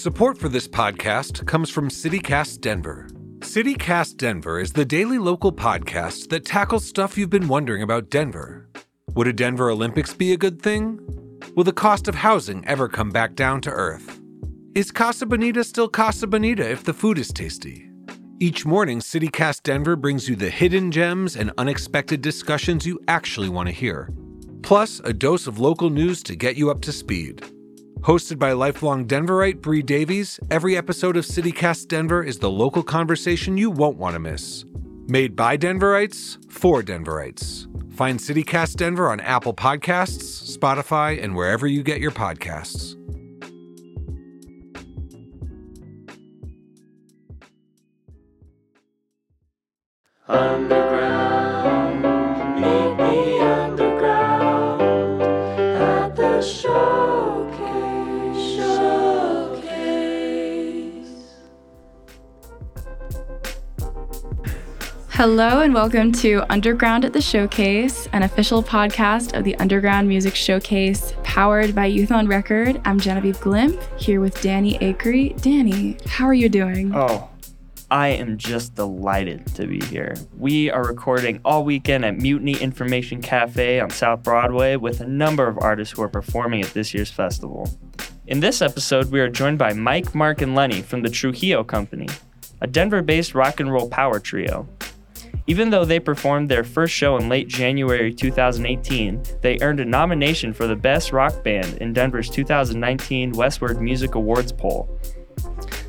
Support for this podcast comes from CityCast Denver. CityCast Denver is the daily local podcast that tackles stuff you've been wondering about Denver. Would a Denver Olympics be a good thing? Will the cost of housing ever come back down to earth? Is Casa Bonita still Casa Bonita if the food is tasty? Each morning, CityCast Denver brings you the hidden gems and unexpected discussions you actually want to hear, plus a dose of local news to get you up to speed. Hosted by lifelong Denverite Bree Davies, every episode of CityCast Denver is the local conversation you won't want to miss. Made by Denverites for Denverites. Find CityCast Denver on Apple Podcasts, Spotify, and wherever you get your podcasts. Underground, Hello and welcome to Underground at the Showcase, an official podcast of the Underground Music Showcase powered by Youth on Record. I'm Genevieve Glimp here with Danny Acree. Danny, how are you doing? Oh, I am just delighted to be here. We are recording all weekend at Mutiny Information Cafe on South Broadway with a number of artists who are performing at this year's festival. In this episode, we are joined by Mike, Mark, and Lenny from the Trujillo Company, a Denver based rock and roll power trio. Even though they performed their first show in late January 2018, they earned a nomination for the Best Rock Band in Denver's 2019 Westword Music Awards poll.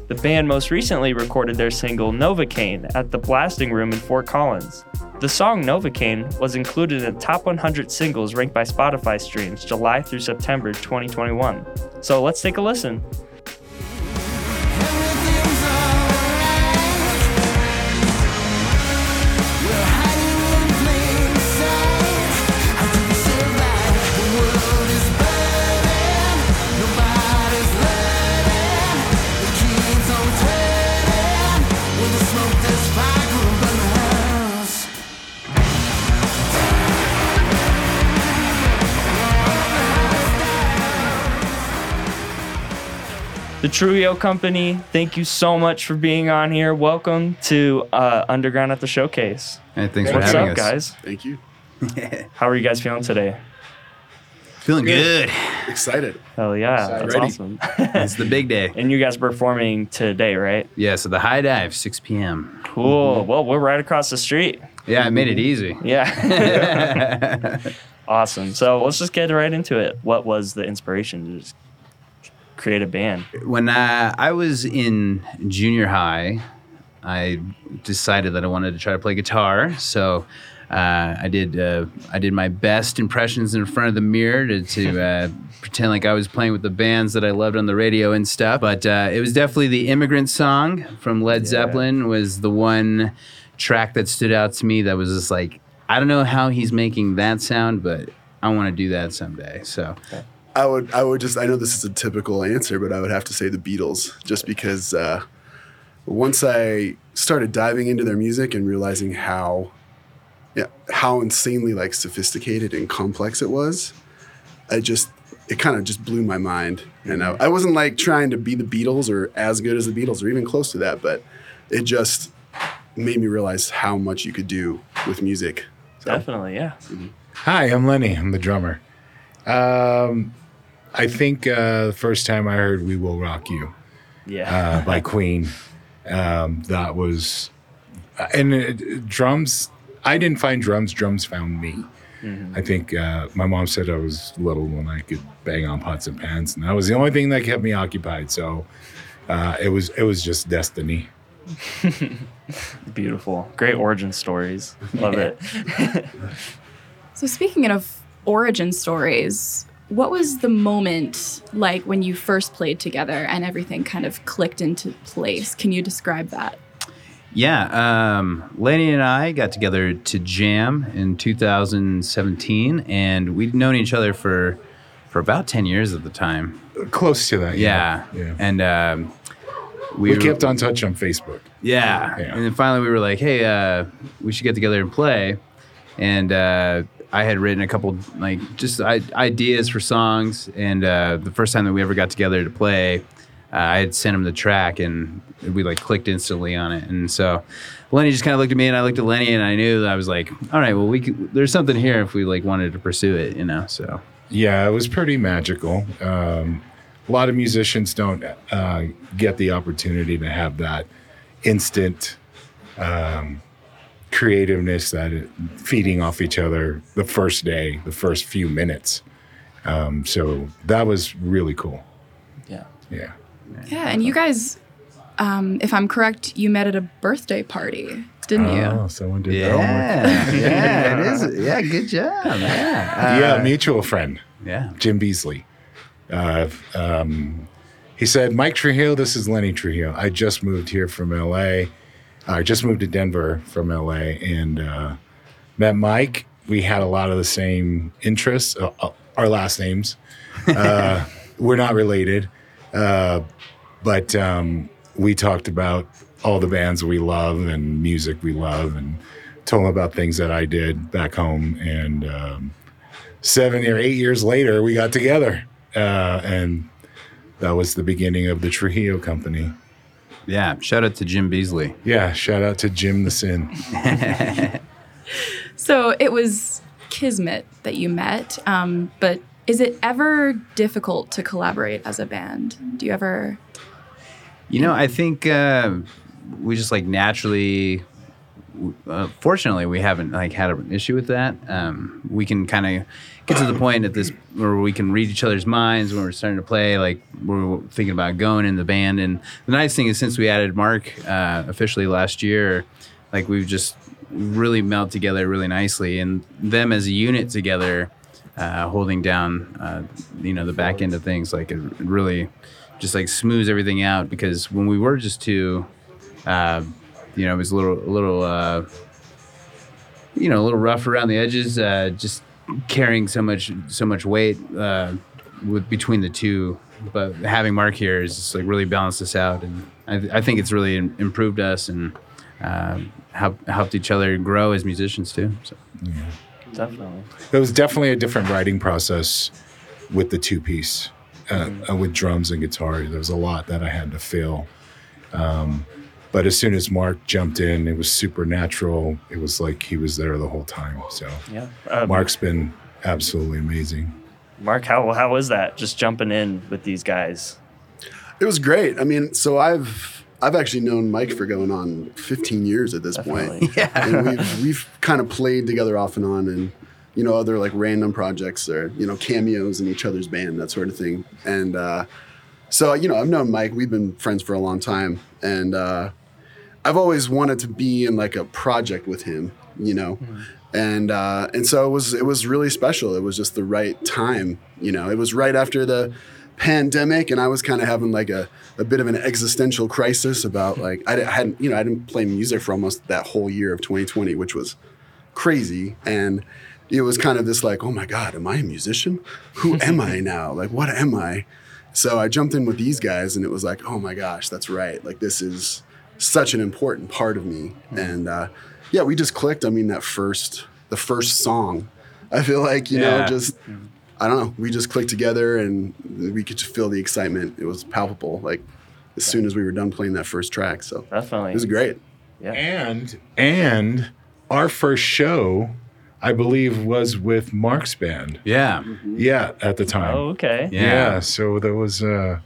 The band most recently recorded their single Novocaine at the Blasting Room in Fort Collins. The song Novocaine was included in the top 100 singles ranked by Spotify streams July through September 2021. So let's take a listen. The Trujillo Company, thank you so much for being on here. Welcome to uh, Underground at the Showcase. Hey, thanks for What's having up, us. guys? Thank you. How are you guys feeling today? Feeling good. Excited. Hell yeah, that's Ready. awesome. it's the big day. and you guys are performing today, right? Yeah, so the high dive, 6 p.m. Cool. Well, we're right across the street. Yeah, I made it easy. Yeah. awesome. So let's just get right into it. What was the inspiration to just create a band? when uh, I was in junior high, I decided that I wanted to try to play guitar. So uh, I did uh, I did my best impressions in front of the mirror to, to uh, pretend like I was playing with the bands that I loved on the radio and stuff. But uh, it was definitely the "Immigrant Song" from Led Zeppelin was the one track that stood out to me. That was just like I don't know how he's making that sound, but I want to do that someday. So I would I would just I know this is a typical answer, but I would have to say the Beatles, just because uh, once I started diving into their music and realizing how yeah, how insanely like sophisticated and complex it was, I just it kind of just blew my mind. And I, I wasn't like trying to be the Beatles or as good as the Beatles or even close to that, but it just made me realize how much you could do with music. So, Definitely, yeah. Hi, I'm Lenny. I'm the drummer. Um, I think uh, the first time I heard "We Will Rock You" Yeah. uh, by Queen, um, that was, and uh, drums. I didn't find drums. Drums found me. I think uh, my mom said I was little when I could bang on pots and pans, and that was the only thing that kept me occupied. So uh, it was it was just destiny. Beautiful. Great origin stories. Love it. So, speaking of origin stories, what was the moment like when you first played together and everything kind of clicked into place? Can you describe that? Yeah, um, Lenny and I got together to jam in 2017, and we'd known each other for for about 10 years at the time. Close to that. Yeah, yeah. and um, we, were- kept on touch on Facebook. Yeah. Yeah. and then finally we were like, hey, uh, we should get together and play, and uh, I had written a couple like just I- ideas for songs, and uh, the first time that we ever got together to play. uh, I had sent him the track, and we like clicked instantly on it. And so Lenny just kind of looked at me, and I looked at Lenny, and I knew that I was like, all right, well, we could, there's something here if we like wanted to pursue it, you know. So Yeah, it was pretty magical. Um, a lot of musicians don't uh, get the opportunity to have that instant um, creativeness that it, feeding off each other the first day, the first few minutes. Um, so that was really cool. Yeah. Yeah. Yeah, and you guys, um, if I'm correct, you met at a birthday party, didn't you? Oh, someone did yeah, that. yeah, it is. Yeah, good job. Yeah, yeah, Uh, mutual friend. yeah. Jim Beasley. Uh, um, he said, Mike Trujillo, this is Lenny Trujillo. I just moved here from LA. I just moved to Denver from LA and uh, met Mike. We had a lot of the same interests, uh, uh, our last names. Uh, we're not related, uh, but um, we talked about all the bands we love and music we love and told him about things that I did back home. And um, seven or eight years later, we got together. Uh, and that was the beginning of the Trujillo Company. Yeah, shout out to Jim Beasley. Yeah, shout out to Jim the Sin. So it was Kismet that you met, um, but is it ever difficult to collaborate as a band? Do you ever? You know, I think uh, we just like naturally. Uh, fortunately, we haven't like had an issue with that. Um, we can kind of get to the point at this where we can read each other's minds when we're starting to play. Like we're thinking about going in the band, and the nice thing is since we added Mark uh, officially last year, like we've just really meld together really nicely, and them as a unit together, uh, holding down, uh, you know, the back end of things, like it really just like smooths everything out. Because when we were just two, uh, you know, it was a little, a little, uh, you know, a little rough around the edges, uh, just carrying so much, so much weight uh, with between the two. But having Mark here is just like really balanced us out, and I, I think it's really im- improved us and um, help, helped each other grow as musicians too. So. Definitely. It was definitely a different writing process with the two piece, uh, uh, with drums and guitar. There was a lot that I had to fill. Um, but as soon as Mark jumped in, it was supernatural. It was like he was there the whole time. So Yeah. Uh, Mark's been absolutely amazing. Mark, how how was that? Just jumping in with these guys. It was great. I mean, so I've I've actually known Mike for going on 15 years at this Definitely. point. Yeah. And we've we've kind of played together off and on and you know, other like random projects or, you know, cameos in each other's band, that sort of thing. And uh so, you know, I've known Mike, we've been friends for a long time. And uh I've always wanted to be in like a project with him, you know. And uh, and so it was it was really special. It was just the right time, you know. It was right after the pandemic, and I was kind of having like a, a bit of an existential crisis about like I, I hadn't you know I didn't play music for almost that whole year of 2020, which was crazy, and it was kind of this like oh my god, am I a musician? Who am I now? Like what am I? So I jumped in with these guys, and it was like oh my gosh, that's right. Like this is such an important part of me, and uh, yeah, we just clicked. I mean, that first the first song, I feel like you know Yeah. just I don't know. We just clicked together, and we could just feel the excitement. It was palpable. Like as soon as we were done playing that first track, so Definitely. it was great. Yeah. And and our first show, I believe, was with Mark's band. Yeah, Yeah, at the time. Oh, okay. Yeah. Yeah, so there was uh,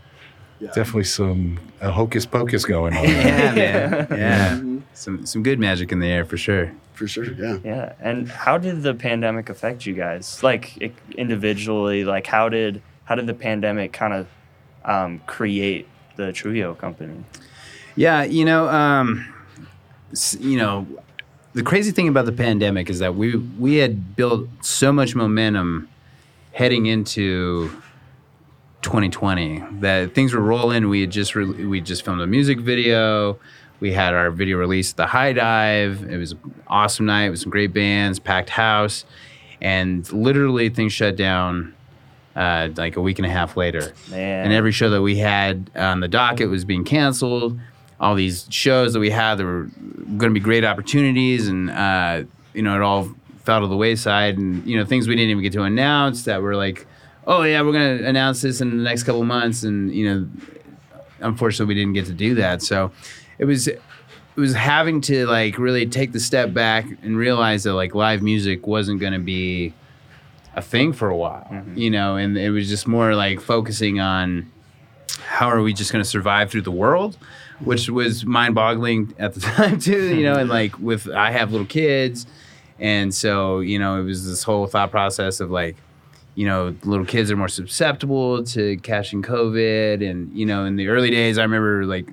definitely some uh, hocus pocus going on. there. yeah, man. Yeah, some some good magic in the air for sure. For sure, yeah. Yeah. And how did the pandemic affect you guys? Like it, individually, like how did how did the pandemic kind of um, create the Trujillo company? Yeah, you know, um, you know, the crazy thing about the pandemic is that we we had built so much momentum heading into 2020 that things were rolling. We had just re- we just filmed a music video. We had our video release at the High Dive. It was an awesome night with some great bands, packed house, and literally things shut down uh, like a week and a half later Man. and every show that we had on the docket was being canceled. All these shows that we had that were going to be great opportunities, and uh, you know, it all fell to the wayside. And you know, things we didn't even get to announce that were like, oh yeah, we're going to announce this in the next couple months, and you know, unfortunately we didn't get to do that. So it was it was having to like really take the step back and realize that like live music wasn't going to be a thing for a while, mm-hmm. you know, and it was just more like focusing on how are we just going to survive through the world, which was mind-boggling at the time too, you know, and like with I have little kids, and so you know it was this whole thought process of like, you know, little kids are more susceptible to catching COVID, and you know, in the early days, I remember like.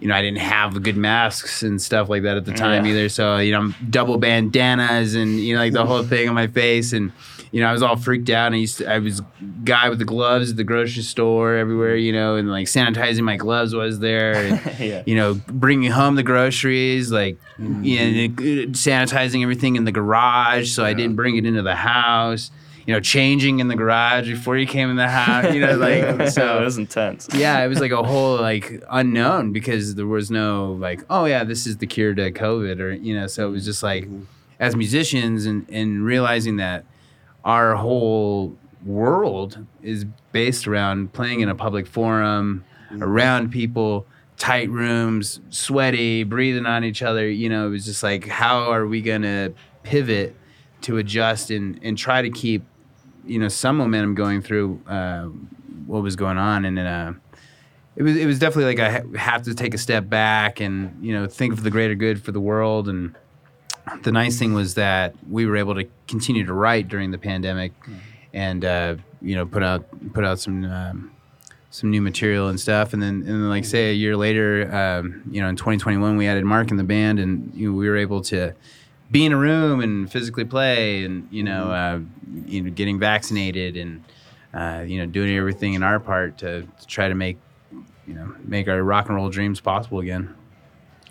You know, I didn't have good masks and stuff like that at the time Yeah. either. So, you know, double bandanas and, you know, like the whole thing on my face. And, you know, I was all freaked out. And I used to, I was guy with the gloves at the grocery store everywhere, you know, and like sanitizing my gloves was there. And, Yeah. You know, bringing home the groceries, like, mm-hmm. you uh, know, sanitizing everything in the garage so I didn't bring it into the house. You know, changing in the garage before you came in the house. You know, like so it was intense. yeah, it was like a whole like unknown because there was no like, oh yeah, this is the cure to COVID or you know, so it was just like mm-hmm. as musicians and, and realizing that our whole world is based around playing in a public forum, mm-hmm. around people, tight rooms, sweaty, breathing on each other, you know, it was just like how are we gonna pivot to adjust and, and try to keep you know some momentum going through uh, what was going on. And uh, it was it was definitely like I ha- have to take a step back and you know think of the greater good for the world. And the nice thing was that we were able to continue to write during the pandemic and uh, you know put out put out some um, some new material and stuff. And then and then like say a year later um, you know in 2021 we added Mark in the band and you know, we were able to be in a room and physically play and you know uh, you know getting vaccinated and uh, you know doing everything in our part to, to try to make you know make our rock and roll dreams possible again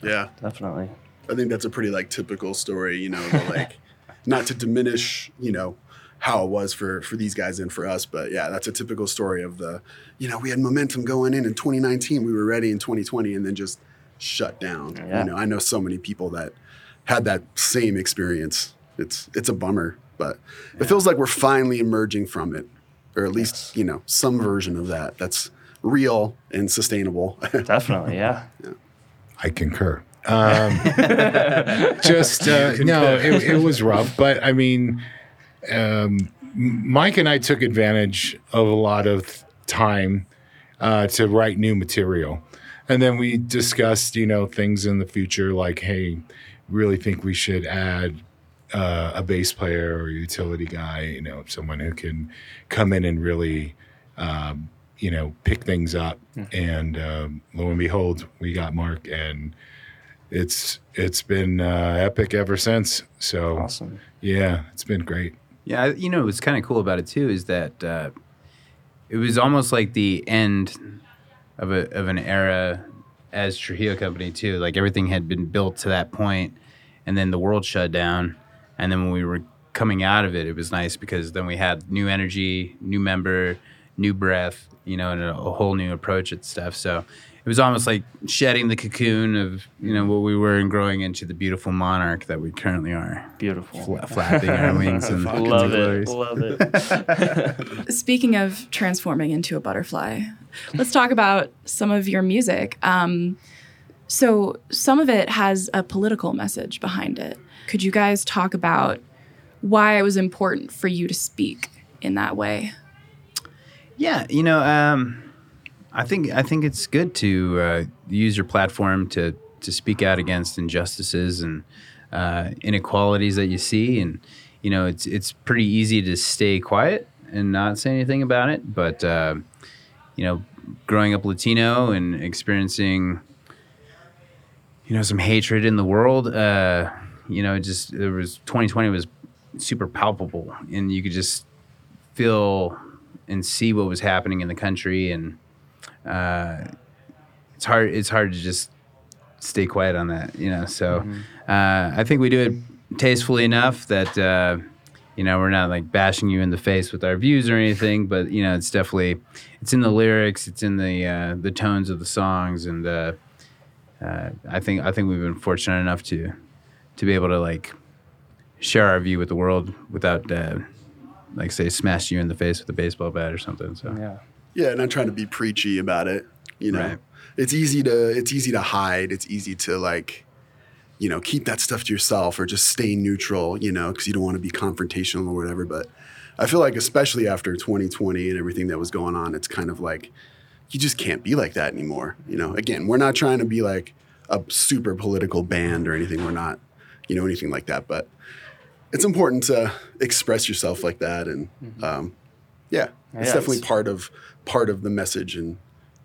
Yeah. Definitely. I think that's a pretty like typical story, you know, the, like not to diminish, you know, how it was for for these guys and for us, but yeah, that's a typical story of the, you know, we had momentum going in in 2019, we were ready in 2020, and then just shut down. Yeah. You know, I know so many people that had that same experience. It's it's a bummer, but it feels like we're finally emerging from it, or at least you know some version of that that's real and sustainable. Definitely. Yeah. I concur. Um, just uh, no, it, it was rough, but I mean, um, Mike and I took advantage of a lot of time uh, to write new material, and then we discussed, you know, things in the future like, hey, really think we should add uh, a bass player or a utility guy, you know, someone who can come in and really, um, you know, pick things up. And um, lo and behold, we got Mark, and it's it's been uh, epic ever since. So Awesome. yeah, it's been great. Yeah, you know what's kind of cool about it too is that uh, it was almost like the end of a of an era as Trujillo Company too. Like everything had been built to that point, and then the world shut down, and then when we were coming out of it, it was nice because then we had new energy, new member, new breath, you know, and a, a whole new approach at stuff. So. It was almost like shedding the cocoon of you know what we were and growing into the beautiful monarch that we currently are, Beautiful. Fla- flapping our wings and Love it. glories. Love it. Speaking of transforming into a butterfly, let's talk about some of your music. Um, so, some of it has a political message behind it. Could you guys talk about why it was important for you to speak in that way? Yeah, you know, um, I think I think it's good to uh, use your platform to to speak out against injustices and uh, inequalities that you see, and you know, it's it's pretty easy to stay quiet and not say anything about it, but uh, you know, growing up Latino and experiencing you know some hatred in the world, uh, you know, it just there was 2020 was super palpable, and you could just feel and see what was happening in the country and uh, it's hard it's hard to just stay quiet on that you know so uh, i think we do it tastefully enough that uh, you know we're not like bashing you in the face with our views or anything but you know it's definitely it's in the lyrics it's in the uh, the tones of the songs and uh, uh, i think i think we've been fortunate enough to to be able to like share our view with the world without uh, like say smash you in the face with a baseball bat or something so Yeah. Yeah, not trying to be preachy about it, You know, Right. it's easy to it's easy to hide. It's easy to like, you know, keep that stuff to yourself or just stay neutral. You know, because you don't want to be confrontational or whatever. But I feel like especially after 2020 and everything that was going on, it's kind of like you just can't be like that anymore. You know, again, we're not trying to be like a super political band or anything. We're not, you know, anything like that. But it's important to express yourself like that, and um, yeah, it's Yeah, definitely it's- part of part of the message, and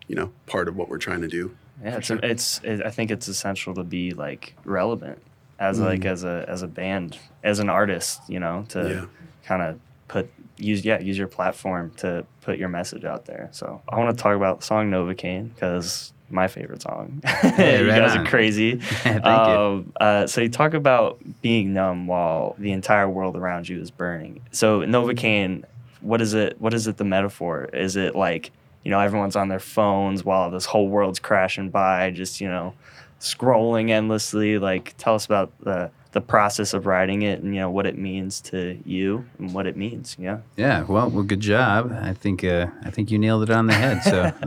you know, part of what we're trying to do. Yeah, it's, it's it, I think it's essential to be like relevant as like as a as a band, as an artist, you know, to Yeah. kind of put use yeah use your platform to put your message out there. So I want to talk about the song Novocaine because my favorite song. Hey, you right guys on. are crazy. Thank you. Um, uh, so you talk about being numb while the entire world around you is burning. So Novocaine, what is it? What is it? The metaphor is it like you know everyone's on their phones while this whole world's crashing by, just you know scrolling endlessly. Like tell us about the the process of writing it and you know what it means to you and what it means. Yeah. Yeah, well, well, good job. I think uh, I think you nailed it on the head. So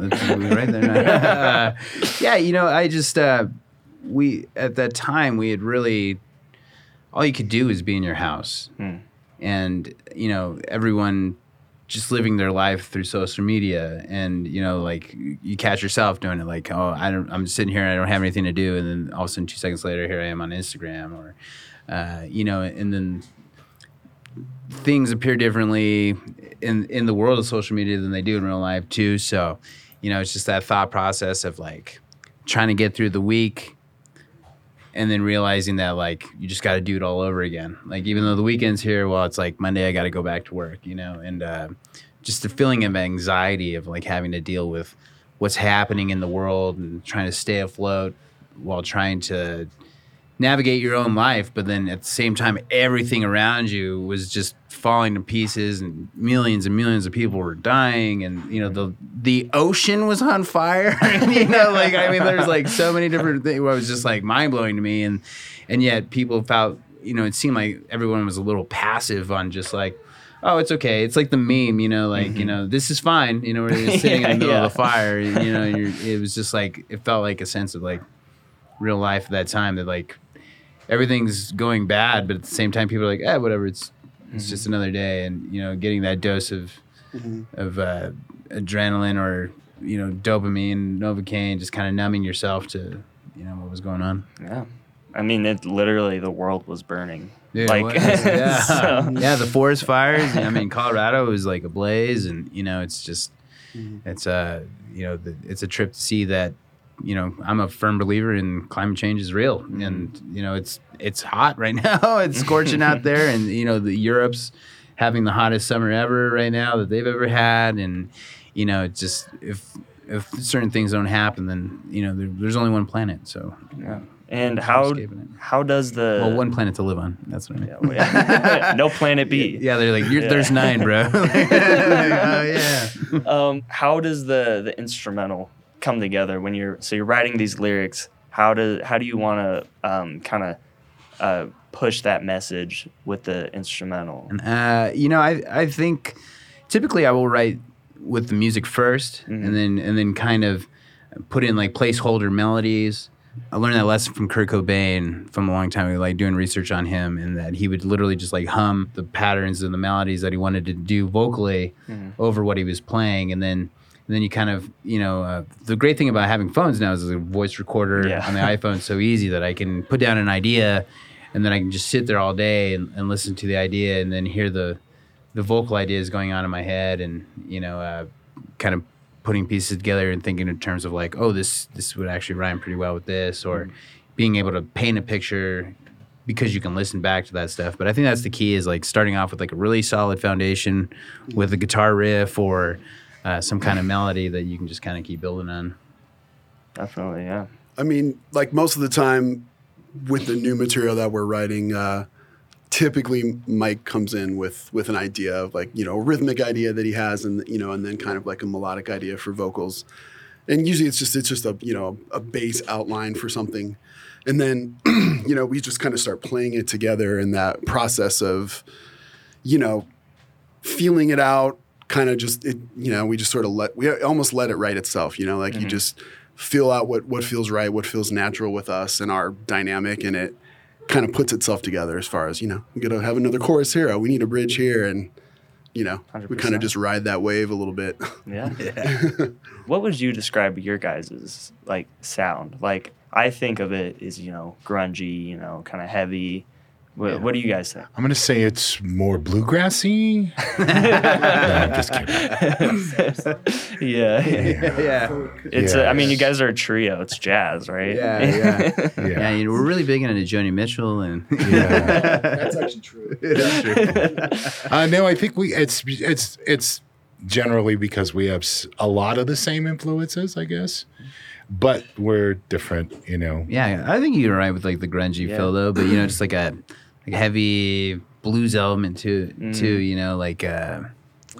right there. yeah, you know, I just uh, we at that time we had really all you could do is be in your house, Hmm. and you know everyone just living their life through social media, and you know like you catch yourself doing it, like oh I don't I'm sitting here and I don't have anything to do, and then all of a sudden two seconds later here I am on Instagram or uh, you know, and then things appear differently in in the world of social media than they do in real life too. So, you know, it's just that thought process of like trying to get through the week and then realizing that like you just got to do it all over again. Like even though the weekend's here, well, it's like Monday I got to go back to work, you know, and uh, just the feeling of anxiety of like having to deal with what's happening in the world and trying to stay afloat while trying to navigate your own life, but then at the same time, everything around you was just falling to pieces, and millions and millions of people were dying, and you know the the ocean was on fire. you know, like I mean, there's like so many different things where it was just like mind blowing to me, and and yet people felt, you know, it seemed like everyone was a little passive on just like. Oh, it's okay. It's like the meme, you know, like you mm-hmm. know, this is fine. You know, where you're sitting in the middle Yeah. of the fire. You know, you're, it was just like it felt like a sense of like real life at that time that like everything's going bad, but at the same time, people are like, eh, whatever. It's it's just another day, and you know, getting that dose of of uh, adrenaline or you know, dopamine, novocaine, just kind of numbing yourself to you know what was going on. Yeah. I mean, it literally the world was burning. Dude, like, what- yeah, so- yeah, the forest fires. I mean, Colorado was like ablaze, and you know, it's just, it's uh, you know, the, it's a trip to see that. You know, I'm a firm believer in climate change is real, and you know, it's it's hot right now. it's scorching out there, and you know, the Europe's having the hottest summer ever right now that they've ever had, and you know, it's just if if certain things don't happen, then you know, there, there's only one planet, so Yeah. And how how does the well, one planet to live on. That's what I mean. Yeah, yeah. no planet B. Yeah, they're like, You're, there's nine, bro. Like, oh yeah. Um, how does the the instrumental come together when you're so you're writing these lyrics? How do how do you want to um, kind of uh, push that message with the instrumental? Uh, you know, I I think typically I will write with the music 1st and then and then kind of put in like placeholder melodies. I learned that lesson from Kurt Cobain from a long time ago, like doing research on him, and that he would literally just like hum the patterns and the melodies that he wanted to do vocally over what he was playing, and then and then you kind of you know uh, the great thing about having phones now is a voice recorder Yeah. on the iPhone is so easy that I can put down an idea, and then I can just sit there all day and, and listen to the idea, and then hear the the vocal ideas going on in my head, and you know uh, kind of putting pieces together and thinking in terms of like, oh, this this would actually rhyme pretty well with this, or being able to paint a picture because you can listen back to that stuff. But I think that's the key is like starting off with like a really solid foundation with a guitar riff or uh, some kind of melody that you can just kind of keep building on. Definitely, yeah. I mean, like most of the time with the new material that we're writing, uh, typically Mike comes in with with an idea of like you know a rhythmic idea that he has, and you know, and then kind of like a melodic idea for vocals. And usually it's just it's just a you know a bass outline for something, and then you know we just kind of start playing it together in that process of you know feeling it out, kind of just it you know we just sort of let we almost let it write itself you know like you mm-hmm. just feel out what what feels right what feels natural with us and our dynamic and it kind of puts itself together as far as you know we gotta have another chorus here we need a bridge here and you know we kind of just ride that wave a little bit Yeah. what would you describe your guys' like sound? Like I think of it as, you know, grungy, you know, kind of heavy. What, what do you guys think? I'm gonna say it's more bluegrassy. no, I'm just kidding. yeah. yeah. yeah. It's a, I mean, you guys are a trio. It's jazz, right? Yeah, yeah. Yeah. Yeah, you know, we're really big into Joni Mitchell and Yeah. that's actually true Uh, no, I think we it's it's it's generally because we have a lot of the same influences, I guess, but we're different. You know. yeah, I think you're right with like the grungy Yeah. feel though, but you know, just like a like heavy blues element to it too. You know, like uh,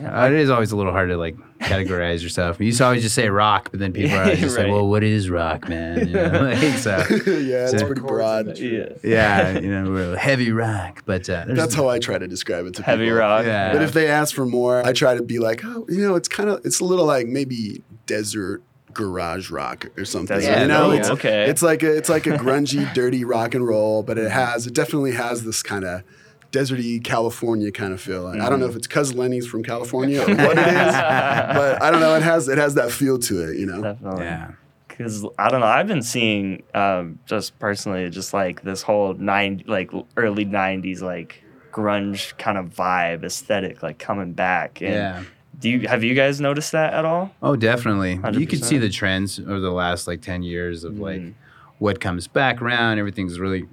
uh, it is always a little hard to like categorize yourself. You used to always just say rock, but then people are always just Right. like, well, what is rock, man? You know, like, so yeah it's So- pretty broad Yeah. yeah, you know, we're heavy rock, but uh, that's how i try to describe it to Heavy people. rock. Yeah. But if they ask for more, I try to be like, oh, you know, it's kind of, it's a little like maybe desert garage rock or something. Desert you know, rock, it's, okay. it's like a, it's like a grungy, dirty rock and roll, but it has, it definitely has this kind of deserty California kind of feel. I don't know if it's because Lenny's from California or what it is, but I don't know. It has, it has that feel to it, you know. Definitely. yeah. Because I don't know, I've been seeing um, just personally, just like this whole nine, like early '90s, like grunge kind of vibe aesthetic, like coming back. And Yeah. Do you have you guys noticed that at all? Oh, definitely. You could see the trends over the last like 10 years of like Mhm. what comes back around. Everything's really,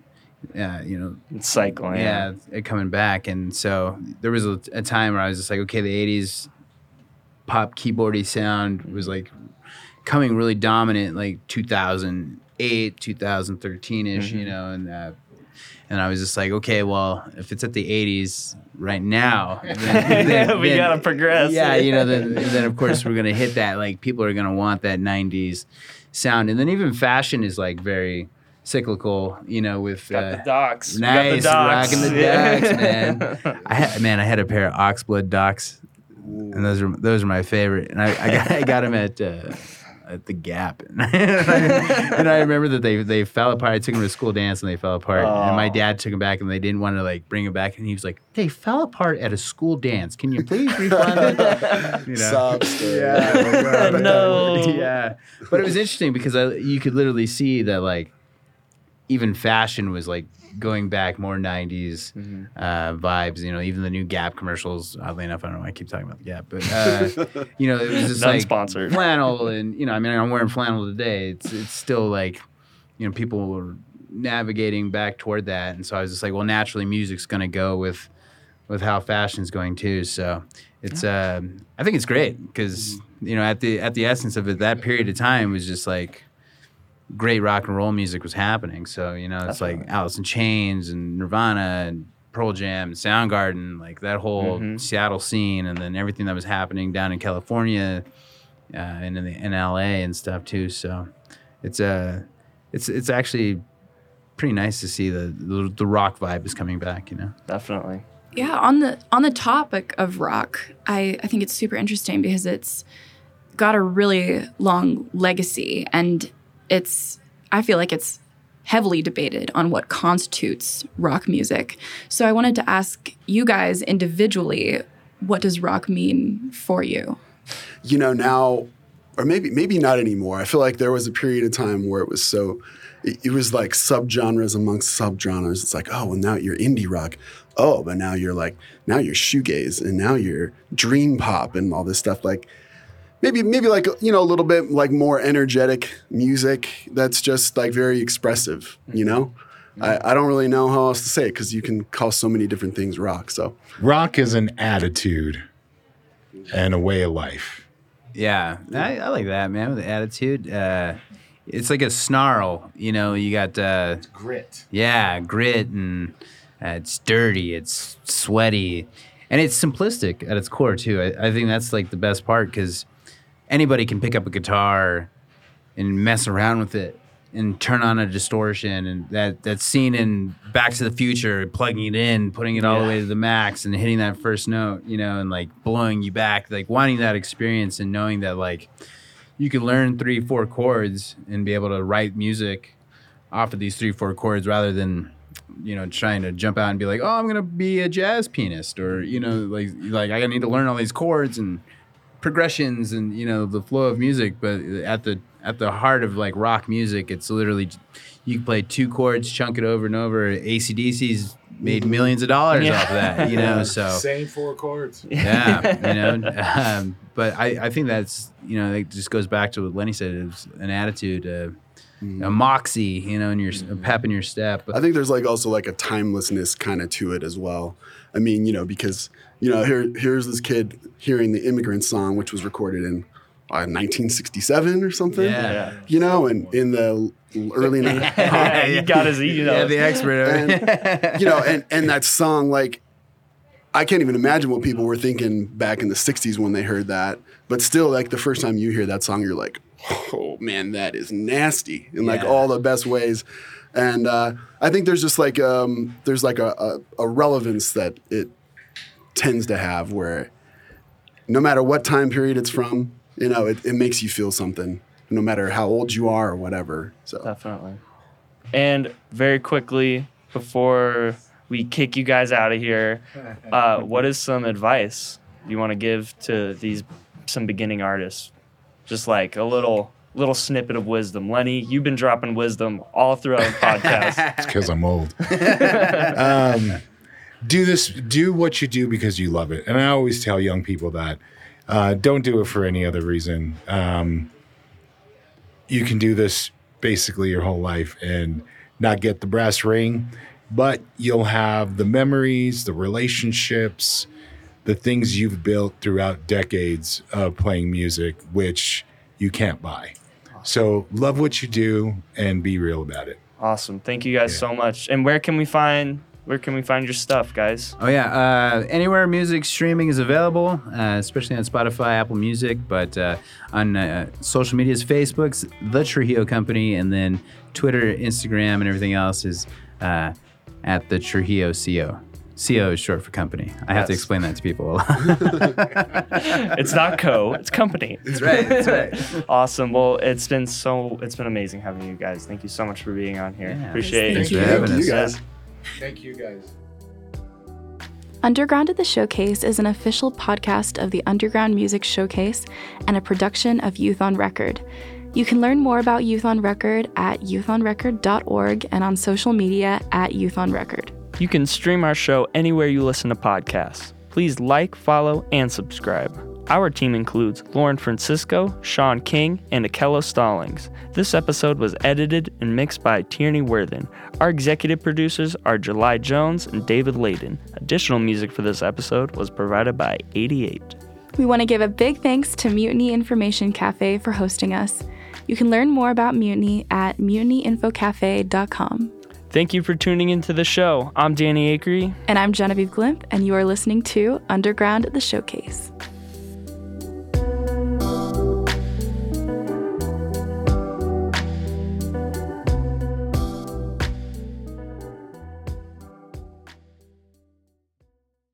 uh, you know, It's cycling. yeah, it coming back. And so there was a, a time where I was just like, okay, the 80s pop keyboardy sound was like coming really dominant, like 2008, 2013 ish, you know, and, uh, and I was just like, okay, well, if it's at the 80s right now, then, then- we then- gotta progress. Yeah, you know, then, then of course we're gonna hit that. Like people are gonna want that '90s sound, and then even fashion is like very cyclical. You know, with Got uh, the Docs. Nice got the Docs. rocking the Yeah. Docs, man. I had, man, I had a pair of oxblood Docs, and those are those are my favorite. And I, I got I got them at. Uh, at the Gap, and I, and I remember that they they fell apart. I took them to school dance, and they fell apart. And my Oh. dad took them back, and they didn't want to like bring them back. And he was like, "They fell apart at a school dance. Can you please refund it?" You know? Sob story. Yeah. No. yeah. But it was interesting because I, you could literally see that like even fashion was like going back more 90s Mm-hmm. uh, vibes. You know, even the new Gap commercials. Oddly enough, I don't know why I keep talking about the Gap, but uh, you know, it was just like Non-sponsored. flannel, and you know, I mean, I'm wearing flannel today. It's it's still like you know, people were navigating back toward that, and so I was just like, well, naturally, music's going to go with with how fashion's going too. So it's um, I think it's great because you know at the at the essence of it, that period of time was just like great rock and roll music was happening. So you know it's like Alice in Chains and Nirvana and Pearl Jam, and Soundgarden, like that whole Mhm. Seattle scene, and then everything that was happening down in California uh, and in, the, in LA and stuff too. So it's uh, it's it's actually pretty nice to see the, the the rock vibe is coming back. You know. Definitely. Yeah, on the on the topic of rock, I, I think it's super interesting because it's got a really long legacy and it's I feel like it's heavily debated on what constitutes rock music. So I wanted to ask you guys individually, what does rock mean for you? you know now or maybe maybe not anymore i feel like there was a period of time where it was so it, was like subgenres amongst subgenres it's like oh well now you're indie rock oh but now you're like now you're shoegaze and now you're dream pop and all this stuff like maybe maybe like you know a little bit like more energetic music that's just like very expressive you know I, I don't really know how else to say it because you can call so many different things rock so Rock is an attitude and a way of life. Yeah, I, I like that man with the attitude. Uh, it's like a snarl, you know. You got uh, Grit. yeah, grit, and uh, it's dirty, it's sweaty, and it's simplistic at its core too. I, I think that's like the best part because anybody can pick up a guitar and mess around with it and turn on a distortion and that that scene in Back to the Future, plugging it in, putting it all the way to the max and hitting that first note, you know, and like blowing you back, like wanting that experience and knowing that like you can learn three, four chords and be able to write music off of these three, four chords rather than you know trying to jump out and be like, oh, I'm gonna be a jazz pianist or you know like like I need to learn all these chords and progressions and you know the flow of music but at the at the heart of like rock music it's literally you can play two chords chunk it over and over AC/DC's made millions of dollars Yeah. off of that you know so Same four chords. yeah you know um, but I, I think that's you know it just goes back to what lenny said it's an attitude uh, a moxie you know and your a pep in your step I think there's like also like a timelessness kind of to it as well. I mean, you know, because you know, here here's this kid hearing the immigrant song, which was recorded in uh, 1967 or something. Yeah. Yeah. You know, and in the early 90s. Yeah, he got his, you know. yeah the expert and, you know, and and that song, like, I can't even imagine what people were thinking back in the '60s when they heard that. But still, like the first time you hear that song, you're like, "Oh man, that is nasty!" in like Yeah. all the best ways. And uh, I think there's just like um, there's like a, a, a relevance that it tends to have, where no matter what time period it's from, you know, it, it makes you feel something, no matter how old you are or whatever. So. Definitely. And very quickly, before we kick you guys out of here, uh, what is some advice you want to give to these some beginning artists? Just like a little little snippet of wisdom. Lenny, you've been dropping wisdom all throughout the podcast. It's because I'm old. um, do this. Do what you do because you love it. And I always tell young people that. Uh, don't do it for any other reason. Um, you can do this basically your whole life and not get the brass ring, but you'll have the memories, the relationships, the things you've built throughout decades of playing music, which you can't buy. So love what you do and be real about it. awesome. Thank you guys Yeah. so much. And where can we find where can we find your stuff, guys? Oh yeah, uh, anywhere music streaming is available, uh, especially on Spotify, Apple Music, but uh, on uh, social medias, Facebook's The Trujillo Company, and then Twitter, Instagram, and everything else is uh, at the Trujillo Co. Co is short for company. I have to explain that to people a lot. It's not co, it's company. that's right. That's right. Awesome. Well, it's been so it's been amazing having you guys. Thank you so much for being on here. Yeah. Appreciate Thank it. you. for having Thank us. You guys. Thank you guys. Underground at the Showcase is an official podcast of the Underground Music Showcase and a production of Youth on Record. You can learn more about Youth on Record at youthonrecord.org and on social media at Youth on Record. You can stream our show anywhere you listen to podcasts. Please like, follow, and subscribe. Our team includes Lauren Francisco, Sean King, and Akello Stallings. This episode was edited and mixed by Tierney Worthen. Our executive producers are Jelie Jones and David Ladon. Additional music for this episode was provided by 88. We want to give a big thanks to Mutiny Information Cafe for hosting us. You can learn more about Mutiny at mutinyinfocafe.com. Thank you for tuning into the show. I'm Danny Acree. And I'm Genevieve Glimp, and you are listening to Underground at the Showcase.